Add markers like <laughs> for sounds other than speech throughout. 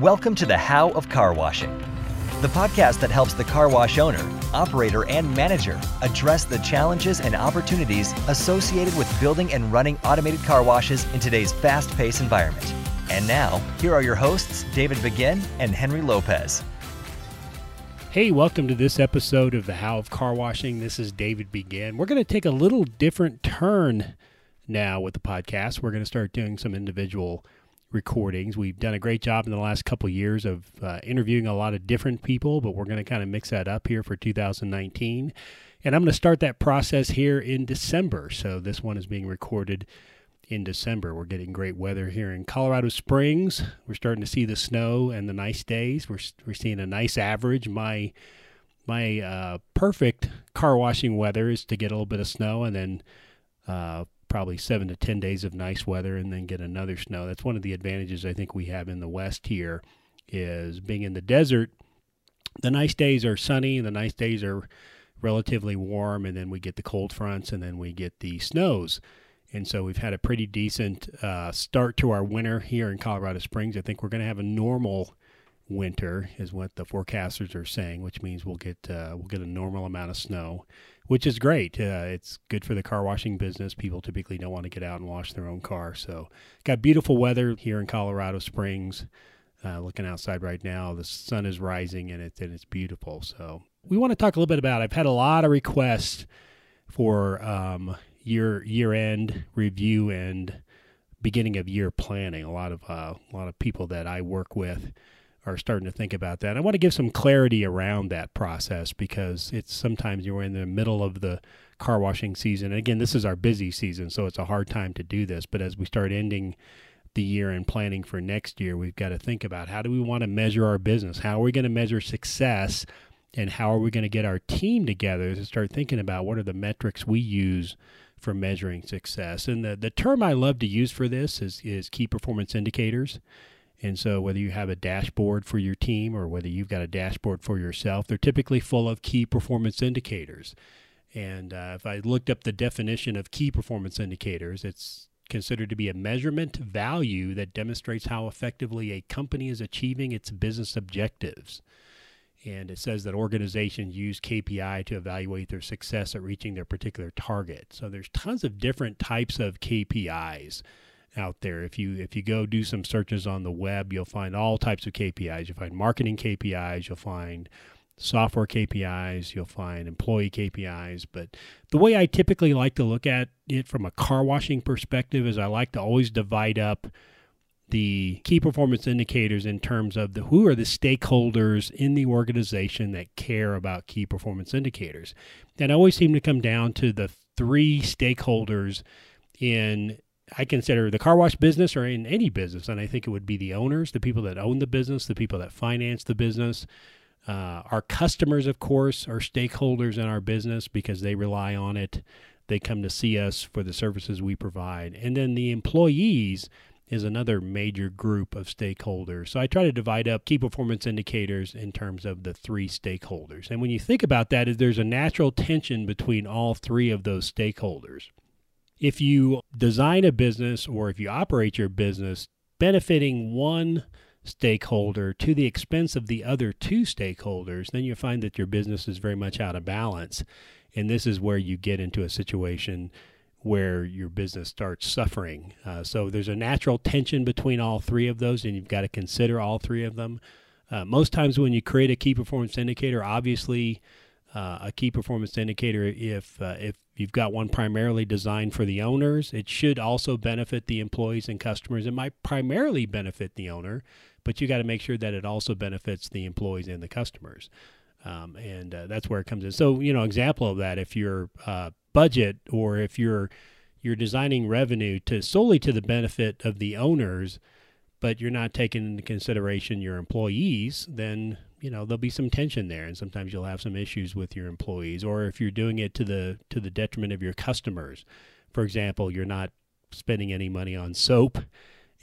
Welcome to the How of Car Washing, the podcast that helps the car wash owner, operator, and manager address the challenges and opportunities associated with building and running automated car washes in today's fast paced environment. And now, here are your hosts, David Begin and Henry Lopez. Hey, welcome to this episode of the How of Car Washing. This is David Begin. We're going to take a little different turn now with the podcast. We're going to start doing some individual recordings. We've done a great job in the last couple of years of uh, interviewing a lot of different people, but we're going to kind of mix that up here for 2019. And I'm going to start that process here in December. So this one is being recorded in December. We're getting great weather here in Colorado Springs. We're starting to see the snow and the nice days. We're we're seeing a nice average. My my uh, perfect car washing weather is to get a little bit of snow and then uh, probably seven to 10 days of nice weather and then get another snow. That's one of the advantages I think we have in the West here is being in the desert. The nice days are sunny, and the nice days are relatively warm, and then we get the cold fronts and then we get the snows. And so we've had a pretty decent uh, start to our winter here in Colorado Springs. I think we're going to have a normal winter, is what the forecasters are saying, which means we'll get uh, we'll get a normal amount of snow which is great. Uh, it's good for the car washing business. People typically don't want to get out and wash their own car. So, got beautiful weather here in Colorado Springs. Uh, looking outside right now, the sun is rising and it's and it's beautiful. So, we want to talk a little bit about. I've had a lot of requests for um, year year end review and beginning of year planning. A lot of uh, a lot of people that I work with are starting to think about that. I want to give some clarity around that process because it's sometimes you're in the middle of the car washing season. And again, this is our busy season, so it's a hard time to do this. But as we start ending the year and planning for next year, we've got to think about how do we want to measure our business? How are we going to measure success? And how are we going to get our team together to start thinking about what are the metrics we use for measuring success? And the, the term I love to use for this is, is key performance indicators. And so, whether you have a dashboard for your team or whether you've got a dashboard for yourself, they're typically full of key performance indicators. And uh, if I looked up the definition of key performance indicators, it's considered to be a measurement value that demonstrates how effectively a company is achieving its business objectives. And it says that organizations use KPI to evaluate their success at reaching their particular target. So there's tons of different types of KPIs out there. If you if you go do some searches on the web, you'll find all types of KPIs. You'll find marketing KPIs, you'll find software KPIs, you'll find employee KPIs, but the way I typically like to look at it from a car washing perspective is I like to always divide up the key performance indicators in terms of the who are the stakeholders in the organization that care about key performance indicators. And I always seem to come down to the three stakeholders in I consider the car wash business or in any business, and I think it would be the owners, the people that own the business, the people that finance the business. Uh, our customers, of course, are stakeholders in our business because they rely on it. They come to see us for the services we provide. And then the employees is another major group of stakeholders. So I try to divide up key performance indicators in terms of the three stakeholders. And when you think about that, there's a natural tension between all three of those stakeholders if you design a business or if you operate your business benefiting one stakeholder to the expense of the other two stakeholders, then you find that your business is very much out of balance. And this is where you get into a situation where your business starts suffering. Uh, so there's a natural tension between all three of those, and you've got to consider all three of them. Uh, most times, when you create a key performance indicator, obviously, uh, a key performance indicator, if uh, if you've got one primarily designed for the owners, it should also benefit the employees and customers. It might primarily benefit the owner, but you got to make sure that it also benefits the employees and the customers. Um, and uh, that's where it comes in. So, you know, example of that, if your uh, budget or if you're you're designing revenue to solely to the benefit of the owners, but you're not taking into consideration your employees, then you know there'll be some tension there and sometimes you'll have some issues with your employees or if you're doing it to the to the detriment of your customers. For example you're not spending any money on soap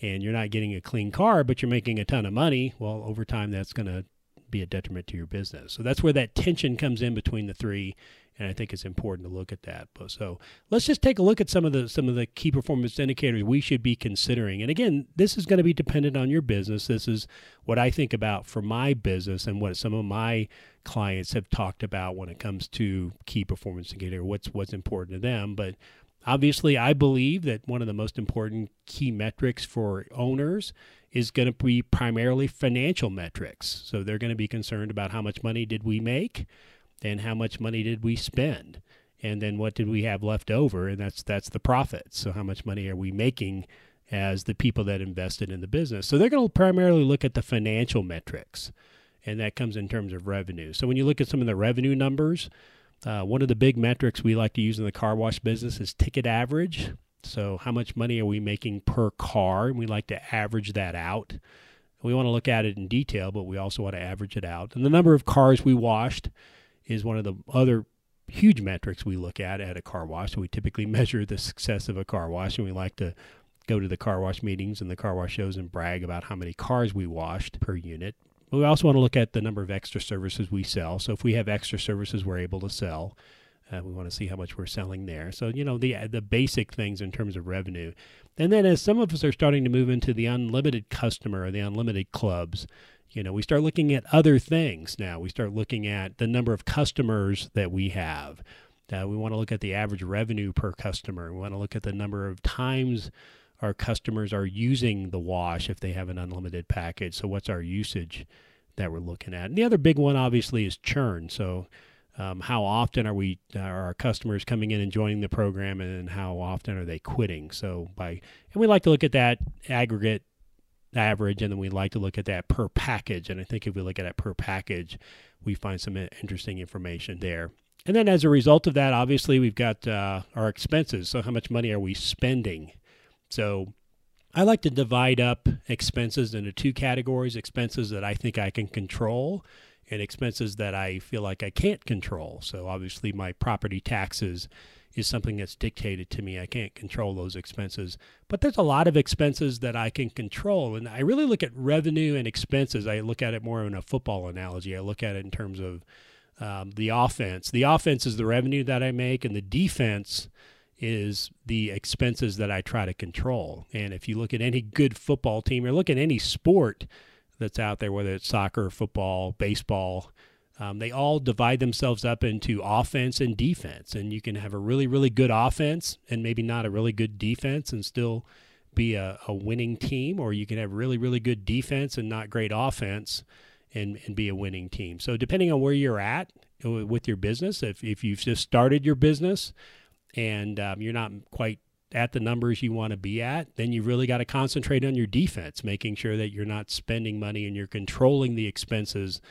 and you're not getting a clean car but you're making a ton of money well over time that's going to be a detriment to your business. So that's where that tension comes in between the three and I think it's important to look at that. But so let's just take a look at some of the some of the key performance indicators we should be considering. And again, this is going to be dependent on your business. This is what I think about for my business and what some of my clients have talked about when it comes to key performance indicator. What's what's important to them, but Obviously, I believe that one of the most important key metrics for owners is going to be primarily financial metrics. So they're going to be concerned about how much money did we make and how much money did we spend and then what did we have left over and that's that's the profit. So how much money are we making as the people that invested in the business. So they're going to primarily look at the financial metrics and that comes in terms of revenue. So when you look at some of the revenue numbers, uh, one of the big metrics we like to use in the car wash business is ticket average. So, how much money are we making per car? And we like to average that out. We want to look at it in detail, but we also want to average it out. And the number of cars we washed is one of the other huge metrics we look at at a car wash. We typically <laughs> measure the success of a car wash, and we like to go to the car wash meetings and the car wash shows and brag about how many cars we washed per unit. But we also want to look at the number of extra services we sell. So if we have extra services we're able to sell, uh, we want to see how much we're selling there. So you know the the basic things in terms of revenue, and then as some of us are starting to move into the unlimited customer or the unlimited clubs, you know we start looking at other things now. We start looking at the number of customers that we have. Uh, we want to look at the average revenue per customer. We want to look at the number of times our customers are using the wash if they have an unlimited package. So, what's our usage that we're looking at? And the other big one, obviously, is churn. So, um, how often are we are our customers coming in and joining the program, and how often are they quitting? So, by and we like to look at that aggregate average, and then we like to look at that per package. And I think if we look at it per package, we find some interesting information there. And then as a result of that, obviously, we've got uh, our expenses. So, how much money are we spending so I like to divide up expenses into two categories expenses that I think I can control and expenses that I feel like I can't control. So obviously, my property taxes is something that's dictated to me. I can't control those expenses. But there's a lot of expenses that I can control. And I really look at revenue and expenses. I look at it more in a football analogy. I look at it in terms of um, the offense. The offense is the revenue that I make, and the defense is the expenses that I try to control. And if you look at any good football team or look at any sport that's out there, whether it's soccer, football, baseball, um, they all divide themselves up into offense and defense. And you can have a really, really good offense and maybe not a really good defense and still be a, a winning team, or you can have really, really good defense and not great offense and, and be a winning team. So, depending on where you're at uh, with your business, if, if you've just started your business, and um, you're not quite at the numbers you want to be at, then you really got to concentrate on your defense, making sure that you're not spending money and you're controlling the expenses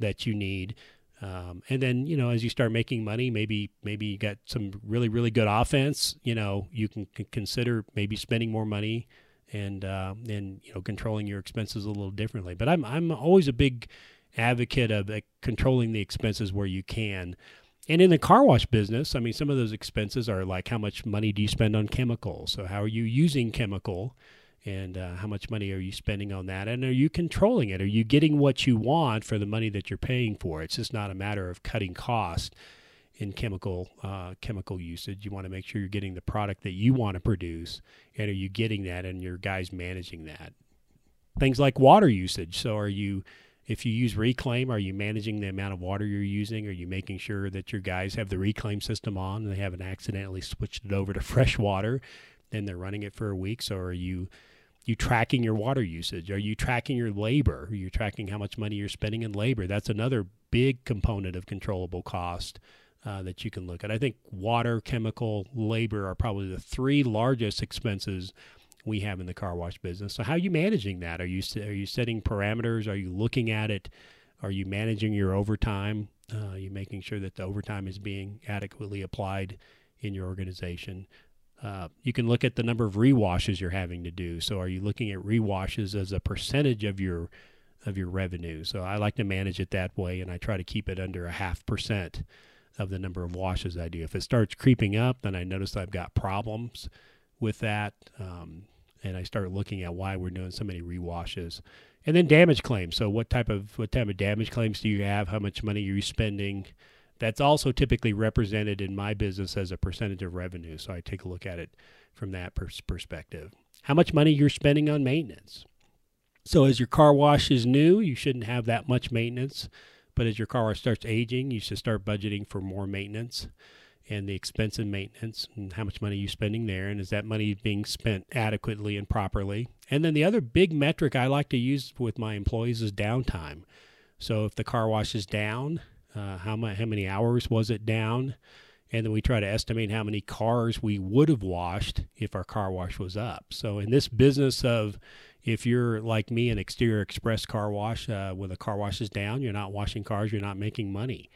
that you need. Um, and then you know, as you start making money, maybe maybe you got some really really good offense. You know, you can, can consider maybe spending more money and uh, and you know controlling your expenses a little differently. But I'm I'm always a big advocate of uh, controlling the expenses where you can. And in the car wash business, I mean, some of those expenses are like how much money do you spend on chemicals? So, how are you using chemical? And uh, how much money are you spending on that? And are you controlling it? Are you getting what you want for the money that you're paying for? It's just not a matter of cutting cost in chemical uh, chemical usage. You want to make sure you're getting the product that you want to produce, and are you getting that? And your guys managing that. Things like water usage. So, are you if you use reclaim, are you managing the amount of water you're using? Are you making sure that your guys have the reclaim system on and they haven't accidentally switched it over to <laughs> fresh water and they're running it for a week? So are you you tracking your water usage? Are you tracking your labor? Are you tracking how much money you're spending in labor? That's another big component of controllable cost uh, that you can look at. I think water, chemical, labor are probably the three largest expenses we have in the car wash business. So how are you managing that? Are you are you setting parameters? Are you looking at it? Are you managing your overtime? Uh, are you making sure that the overtime is being adequately applied in your organization? Uh, you can look at the number of rewashes you're having to do. So are you looking at rewashes as a percentage of your of your revenue? So I like to manage it that way, and I try to keep it under a half percent of the number of washes I do. If it starts creeping up, then I notice I've got problems with that. Um, and I start looking at why we're doing so many rewashes. And then damage claims. So what type of what type of damage claims do you have? How much money are you spending That's also typically represented in my business as a percentage of revenue. So I take a look at it from that pers- perspective. How much money you're spending on maintenance. So as your car wash is new, you shouldn't have that much maintenance. But as your car wash starts aging, you should start budgeting for more maintenance and the expense in maintenance and how much money you're spending there and is that money being spent adequately and properly and then the other big metric i like to use with my employees is downtime so if the car wash is down uh, how, much, how many hours was it down and then we try to estimate how many cars we would have washed if our car wash was up so in this business of if you're like me an exterior express car wash uh, when the car wash is down you're not washing cars you're not making money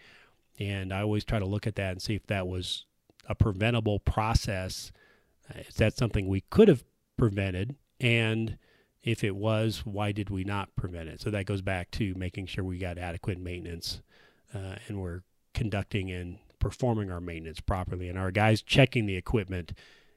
and I always try to look at that and see if that was a preventable process. Uh, is that something we could have prevented? And if it was, why did we not prevent it? So that goes back to making sure we got adequate maintenance uh, and we're conducting and performing our maintenance properly, and our guys checking the equipment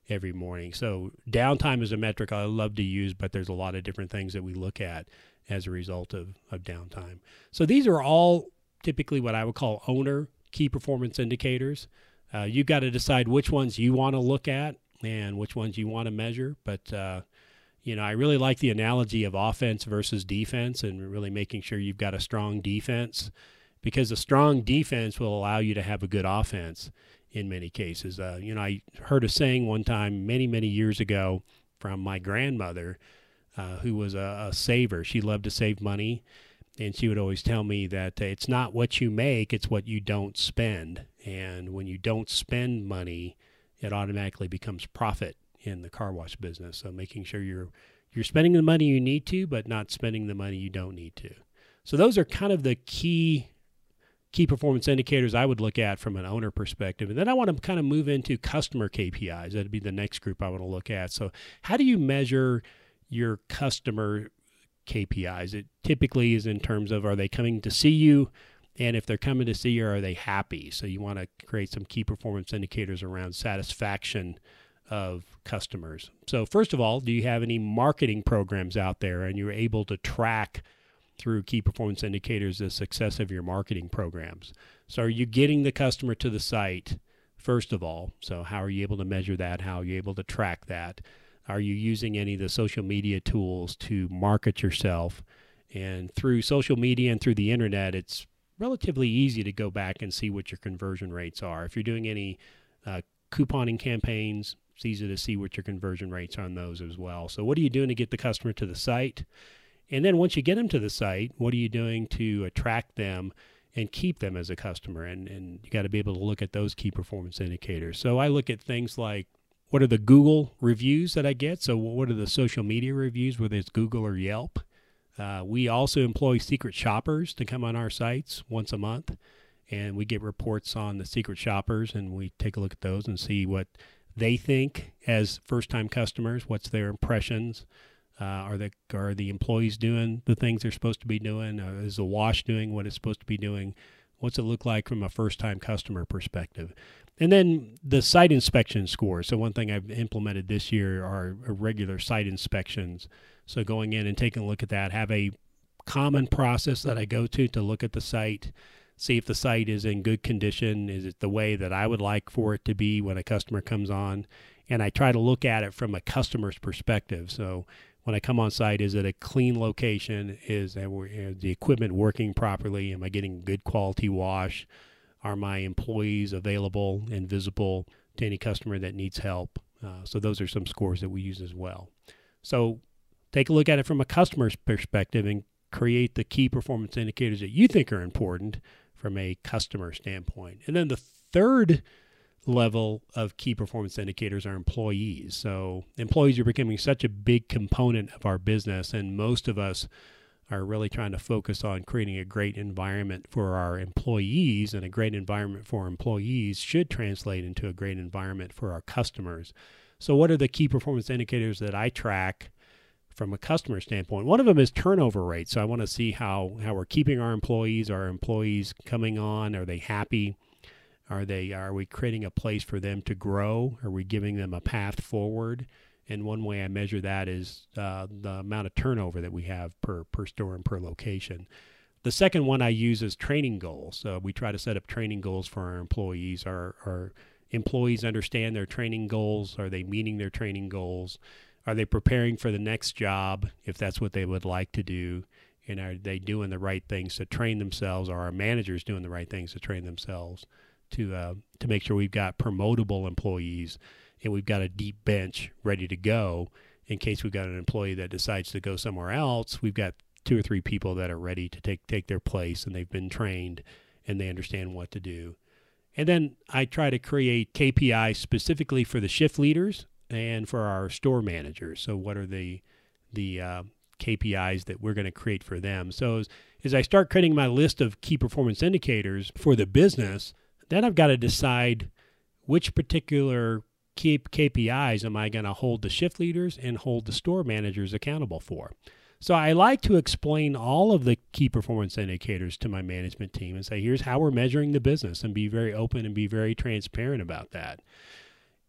every morning. So downtime is a metric I love to use, but there's a lot of different things that we look at as a result of, of downtime. So these are all typically what I would call owner key performance indicators. Uh, you've got to decide which ones you want to look at and which ones you want to measure. But, uh, you know, I really like the analogy of offense versus defense and really making sure you've got a strong defense because a strong defense will allow you to have a good offense in many cases. Uh, you know, I heard a saying one time many, many years ago from my grandmother, uh, who was a, a saver. She loved to save money and she would always tell me that it's not what you make, it's what you don't spend. And when you don't spend money, it automatically becomes profit in the car wash business. So making sure you're you're spending the money you need to, but not spending the money you don't need to. So those are kind of the key key performance indicators I would look at from an owner perspective. And then I want to kind of move into customer KPIs. That'd be the next group I want to look at. So how do you measure your customer KPIs. It typically is in terms of are they coming to see you? And if they're coming to see you, are they happy? So you want to create some key performance indicators around satisfaction of customers. So, first of all, do you have any marketing programs out there and you're able to track through key performance indicators the success of your marketing programs? So, are you getting the customer to the site, first of all? So, how are you able to measure that? How are you able to track that? Are you using any of the social media tools to market yourself? And through social media and through the internet, it's relatively easy to go back and see what your conversion rates are. If you're doing any uh, couponing campaigns, it's easy to see what your conversion rates are on those as well. So, what are you doing to get the customer to the site? And then once you get them to the site, what are you doing to attract them and keep them as a customer? And, and you got to be able to look at those key performance indicators. So, I look at things like what are the Google reviews that I get? So, what are the social media reviews, whether it's Google or Yelp? Uh, we also employ secret shoppers to come on our sites once a month, and we get reports on the secret shoppers, and we take a look at those and see what they think as first-time customers. What's their impressions? Uh, are the are the employees doing the things they're supposed to be doing? Uh, is the wash doing what it's supposed to be doing? What's it look like from a first-time customer perspective? And then the site inspection score. So one thing I've implemented this year are regular site inspections. So going in and taking a look at that, have a common process that I go to to look at the site, see if the site is in good condition. Is it the way that I would like for it to be when a customer comes on? And I try to look at it from a customer's perspective. So when I come on site, is it a clean location? Is the equipment working properly? Am I getting good quality wash? Are my employees available and visible to any customer that needs help? Uh, so those are some scores that we use as well. So take a look at it from a customer's perspective and create the key performance indicators that you think are important from a customer standpoint. And then the third level of key performance indicators are employees. So employees are becoming such a big component of our business, and most of us are really trying to focus on creating a great environment for our employees, and a great environment for employees should translate into a great environment for our customers. So, what are the key performance indicators that I track from a customer standpoint? One of them is turnover rate. So, I want to see how, how we're keeping our employees. Are employees coming on? Are they happy? Are they? Are we creating a place for them to grow? Are we giving them a path forward? And one way I measure that is uh, the amount of turnover that we have per, per store and per location. The second one I use is training goals. So we try to set up training goals for our employees. Our, our employees understand their training goals. Are they meeting their training goals? Are they preparing for the next job if that's what they would like to do? And are they doing the right things to train themselves? Are our managers doing the right things to train themselves to uh, to make sure we've got promotable employees and we've got a deep bench ready to go in case we've got an employee that decides to go somewhere else? We've got two or three people that are ready to take take their place and they've been trained and they understand what to do. And then I try to create KPIs specifically for the shift leaders and for our store managers. So what are the the uh, KPIs that we're going to create for them? So as, as I start creating my list of key performance indicators for the business, then I've got to decide which particular KPIs am I going to hold the shift leaders and hold the store managers accountable for. So I like to explain all of the key performance indicators to my management team and say, here's how we're measuring the business and be very open and be very transparent about that.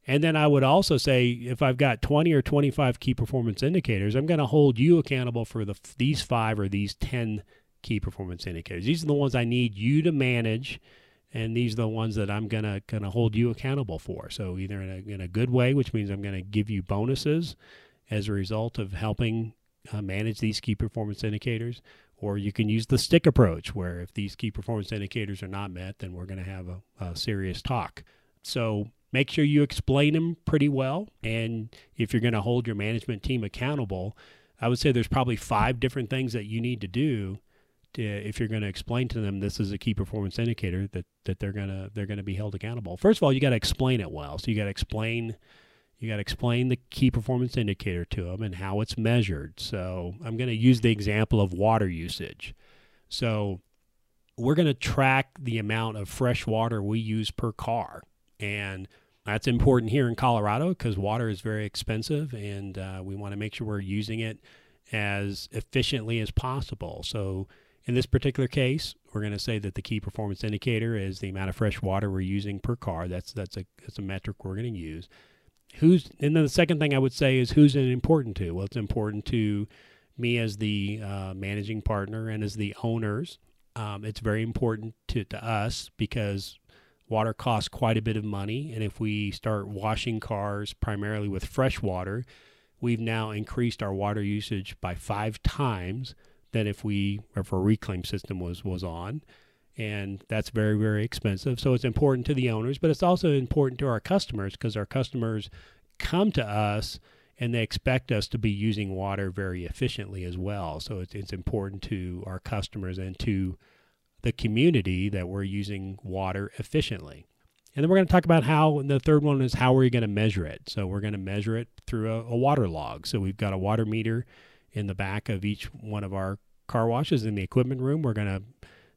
And then I would also say if I've got 20 or 25 key performance indicators, I'm going to hold you accountable for the these 5 or these 10 key performance indicators. These are the ones I need you to manage and these are the ones that I'm going to hold you accountable for. So either in a in a good way, which means I'm to give you bonuses as a result of helping uh, manage these key performance indicators, or you can use the stick approach, where if these key performance indicators are not met, then we're to have a, a serious talk. So make sure you explain them pretty well. And if you're to hold your management team accountable, I would say there's probably five different things that you need to do if you're going to explain to them this is a key performance indicator that, that they're going to they're going to be held accountable. First of all, you got to explain it well. So you got to explain you got to explain the key performance indicator to them and how it's measured. So I'm going to use the example of water usage. So we're going to track the amount of fresh water we use per car. And that's important here in Colorado because water is very expensive and uh, we want to make sure we're using it as efficiently as possible. So, in this particular case, we're going to say that the key performance indicator is the amount of fresh water we're using per car. That's that's a that's a metric we're going to use. Who's and then the second thing I would say is who's it important to? Well, it's important to me as the uh, managing partner and as the owners. Um, it's very important to, to us because Water costs quite a bit of money, and if we start washing cars primarily with fresh water, we've now increased our water usage by five times than if we if a reclaim system was was on and that's very very expensive so it's important to the owners but it's also important to our customers because our customers come to us and they expect us to be using water very efficiently as well so it's, it's important to our customers and to the community that we're using water efficiently. And then we're going to talk about how the third one is how are you going to measure it? So we're going to measure it through a, a, water log. So we've got a water meter in the back of each one of our car washes in the equipment room. We're going to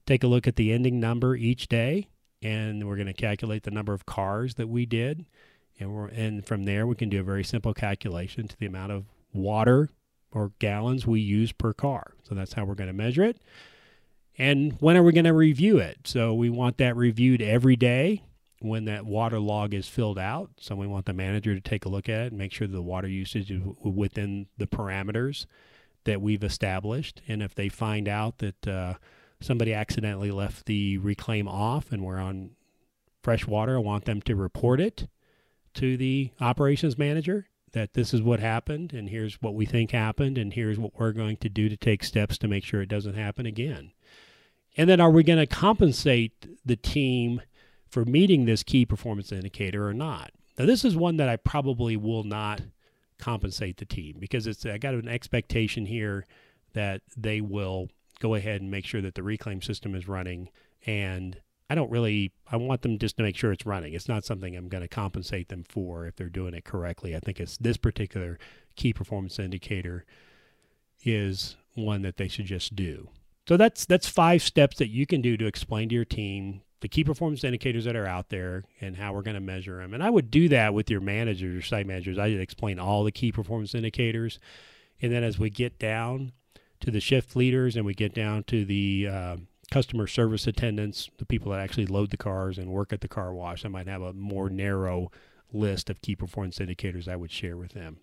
take a look at the ending number each day and we're going to calculate the number of cars that we did. And, we're, and from there, we can do a very simple calculation to the amount of water or gallons we use per car. So that's how we're going to measure it. And when are we going to review it? So we want that reviewed every day when that water log is filled out. So we want the manager to take a look at it and make sure the water usage is within the parameters that we've established. And if they find out that uh, somebody accidentally left the reclaim off and we're on fresh water, I want them to report it to the operations manager that this is what happened and here's what we think happened and here's what we're going to do to take steps to make sure it doesn't happen again. And then are we going to compensate the team for meeting this key performance indicator or not? Now, this is one that I probably will not compensate the team because it's I got an expectation here that they will go ahead and make sure that the reclaim system is running and I don't really I want them just to make sure it's running. It's not something I'm going to compensate them for if they're doing it correctly. I think it's this particular key performance indicator is one that they should just do. So that's that's five steps that you can do to explain to your team the key performance indicators that are out there and how we're going to measure them. And I would do that with your managers, your site managers. I would explain all the key performance indicators, and then as we get down to the shift leaders and we get down to the uh, customer service attendants, the people that actually load the cars and work at the car wash, I might have a more narrow list of key performance indicators I would share with them.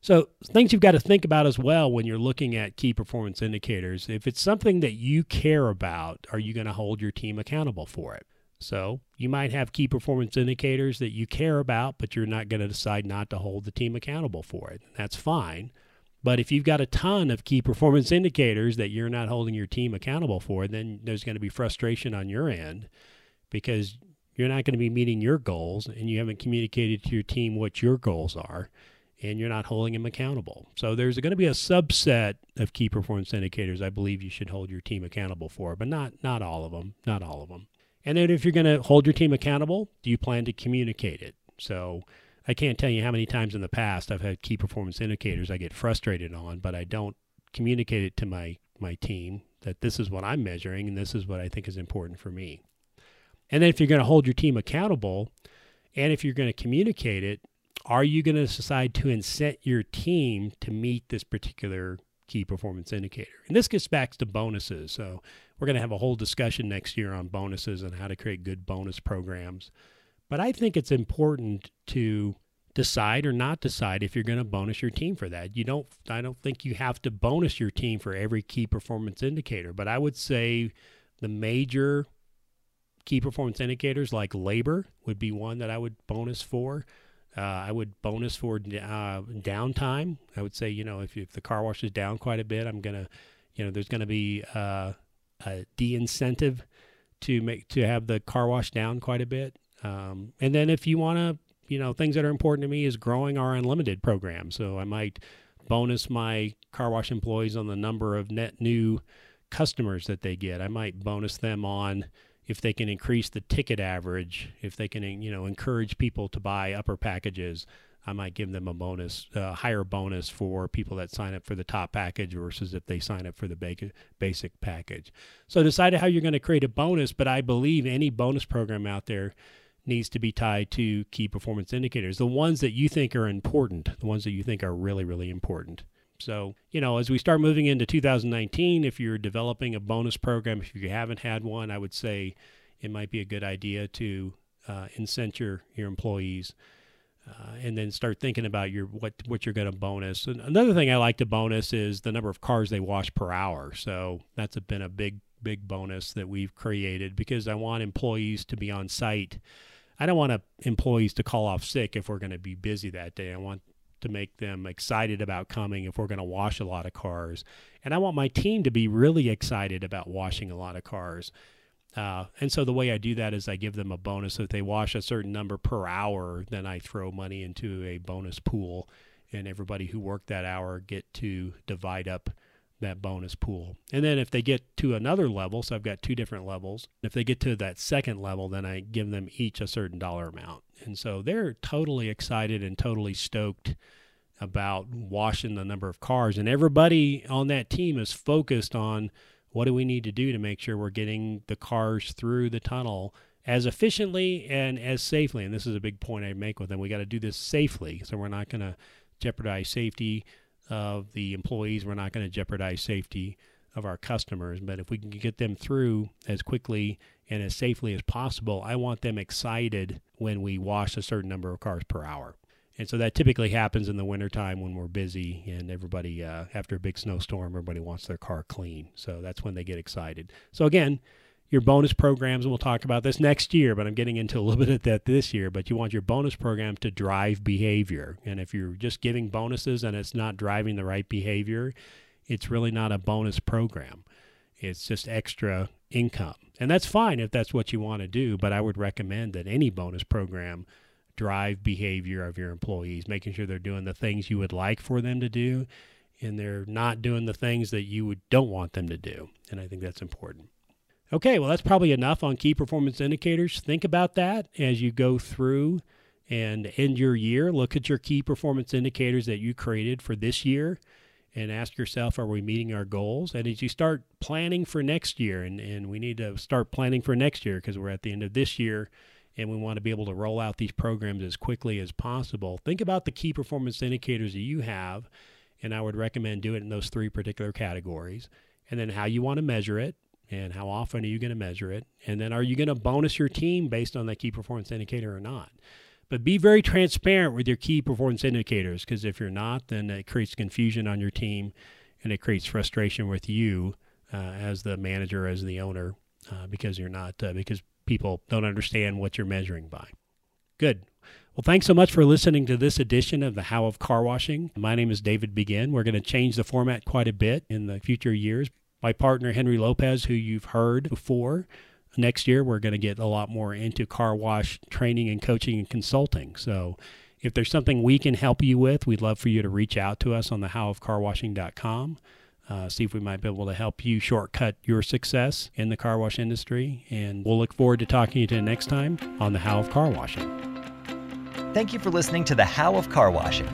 So, things you've got to think about as well when you're looking at key performance indicators. If it's something that you care about, are you going to hold your team accountable for it? So, you might have key performance indicators that you care about, but you're not going to decide not to hold the team accountable for it. That's fine. But if you've got a ton of key performance <laughs> indicators that you're not holding your team accountable for, then there's going to be frustration on your end because you're not going to be meeting your goals and you haven't communicated to your team what your goals are and you're not holding them accountable. So there's going to be a subset of key performance indicators I believe you should hold your team accountable for, but not not all of them, not all of them. And then if you're going to hold your team accountable, do you plan to communicate it? So I can't tell you how many times in the past I've had key performance indicators I get frustrated on, but I don't communicate it to my my team that this is what I'm measuring and this is what I think is important for me. And then if you're going to hold your team accountable and if you're going to communicate it, are you going to decide to incent your team to meet this particular key performance indicator? And this gets back to bonuses. So we're going to have a whole discussion next year on bonuses and how to create good bonus programs. But I think it's important to decide or not decide if you're going to bonus your team for that. You don't I don't think you have to bonus your team for every key performance indicator, but I would say the major key performance indicators like labor would be one that I would bonus for. Uh, I would bonus for uh, downtime. I would say, you know, if, if the car wash is down quite a bit, I'm gonna, you know, there's gonna be uh, a de-incentive to make to have the car wash down quite a bit. Um, and then if you want to, you know, things that are important to me is growing our unlimited program. So I might bonus my car wash employees on the number of net new customers that they get. I might bonus them on if they can increase the ticket average, if they can, you know, encourage people to buy upper packages. I might give them a bonus, a higher bonus for people that sign up for the top package versus if they sign up for the basic package. So decide how you're going to create a bonus, but I believe any bonus program out there needs to be tied to key performance indicators, the ones that you think are important, the ones that you think are really, really important. So, you know, as we start moving into 2019, if you're developing a bonus program, if you haven't had one, I would say it might be a good idea to uh, incent your, your employees. Uh, and then start thinking about your what what you're going to bonus. And another thing I like to bonus is the number of cars they wash per hour. So that's a, been a big big bonus that we've created because I want employees to be on site I don't want employees to call off sick if we're going to be busy that day. I want to make them excited about coming if we're going to wash a lot of cars. And I want my team to be really excited about washing a lot of cars. Uh, and so the way I do that is I give them a bonus. So if they wash a certain number per hour, then I throw money into a bonus pool, and everybody who worked that hour get to divide up that bonus pool. And then if they get to another level, so I've got two different levels, if they get to that second level, then I give them each a certain dollar amount. And so they're totally excited and totally stoked about washing the number of cars. And everybody on that team is focused on what do we need to do to make sure we're getting the cars through the tunnel as efficiently and as safely. And this is a big point I make with them. We got to do this safely. So we're not going to jeopardize safety of the employees. We're not going to jeopardize safety of our customers. But if we can get them through as quickly and as safely as possible, I want them excited when we wash a certain number of cars per hour. And so that typically happens in the wintertime when we're busy and everybody, uh, after a big snowstorm, everybody wants their car clean. So that's when they get excited. So again, your bonus programs, and we'll talk about this next year, but I'm getting into a little bit of that this year. But you want your bonus program to drive behavior. And if you're just giving bonuses and it's not driving the right behavior, it's really not a bonus program. It's just extra income. And that's fine if that's what you want to do, but I would recommend that any bonus program drive behavior of your employees, making sure they're doing the things you would like for them to do and they're not doing the things that you would, don't want them to do. And I think that's important. Okay, well, that's probably enough on key performance indicators. Think about that as you go through and end your year. Look at your key performance indicators that you created for this year and ask yourself, are we meeting our goals? And as you start planning for next year, and, and we need to start planning for next year because we're at the end of this year and we want to be able to roll out these programs as quickly as possible. Think about the key performance indicators that you have, and I would recommend doing it in those three particular categories. And then how you want to measure it, and how often are you going to measure it? And then are you going to bonus your team based on that key performance indicator or not? But be very transparent with your key performance indicators because if you're not, then it creates confusion on your team and it creates frustration with you uh, as the manager, as the owner, uh, because you're not, uh, because people don't understand what you're measuring by. Good. Well, thanks so much for listening to this edition of the How of Car Washing. My name is David Begin. We're going to change the format quite a bit in the future years. My partner, Henry Lopez, who you've heard before, next year we're going to get a lot more into car wash training and coaching and consulting. So if there's something we can help you with, we'd love for you to reach out to us on the howofcarwashing.com. Uh, see if we might be able to help you shortcut your success in the car wash industry. And we'll look forward to talking to you next time on the How of Car Washing. Thank you for listening to the How of Car Washing.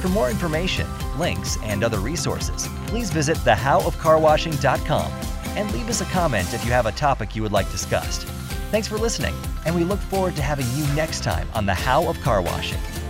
For more information, links, and other resources, please visit thehowofcarwashing.com and leave us a comment if you have a topic you would like discussed. Thanks for listening, and we look forward to having you next time on the How of Car Washing.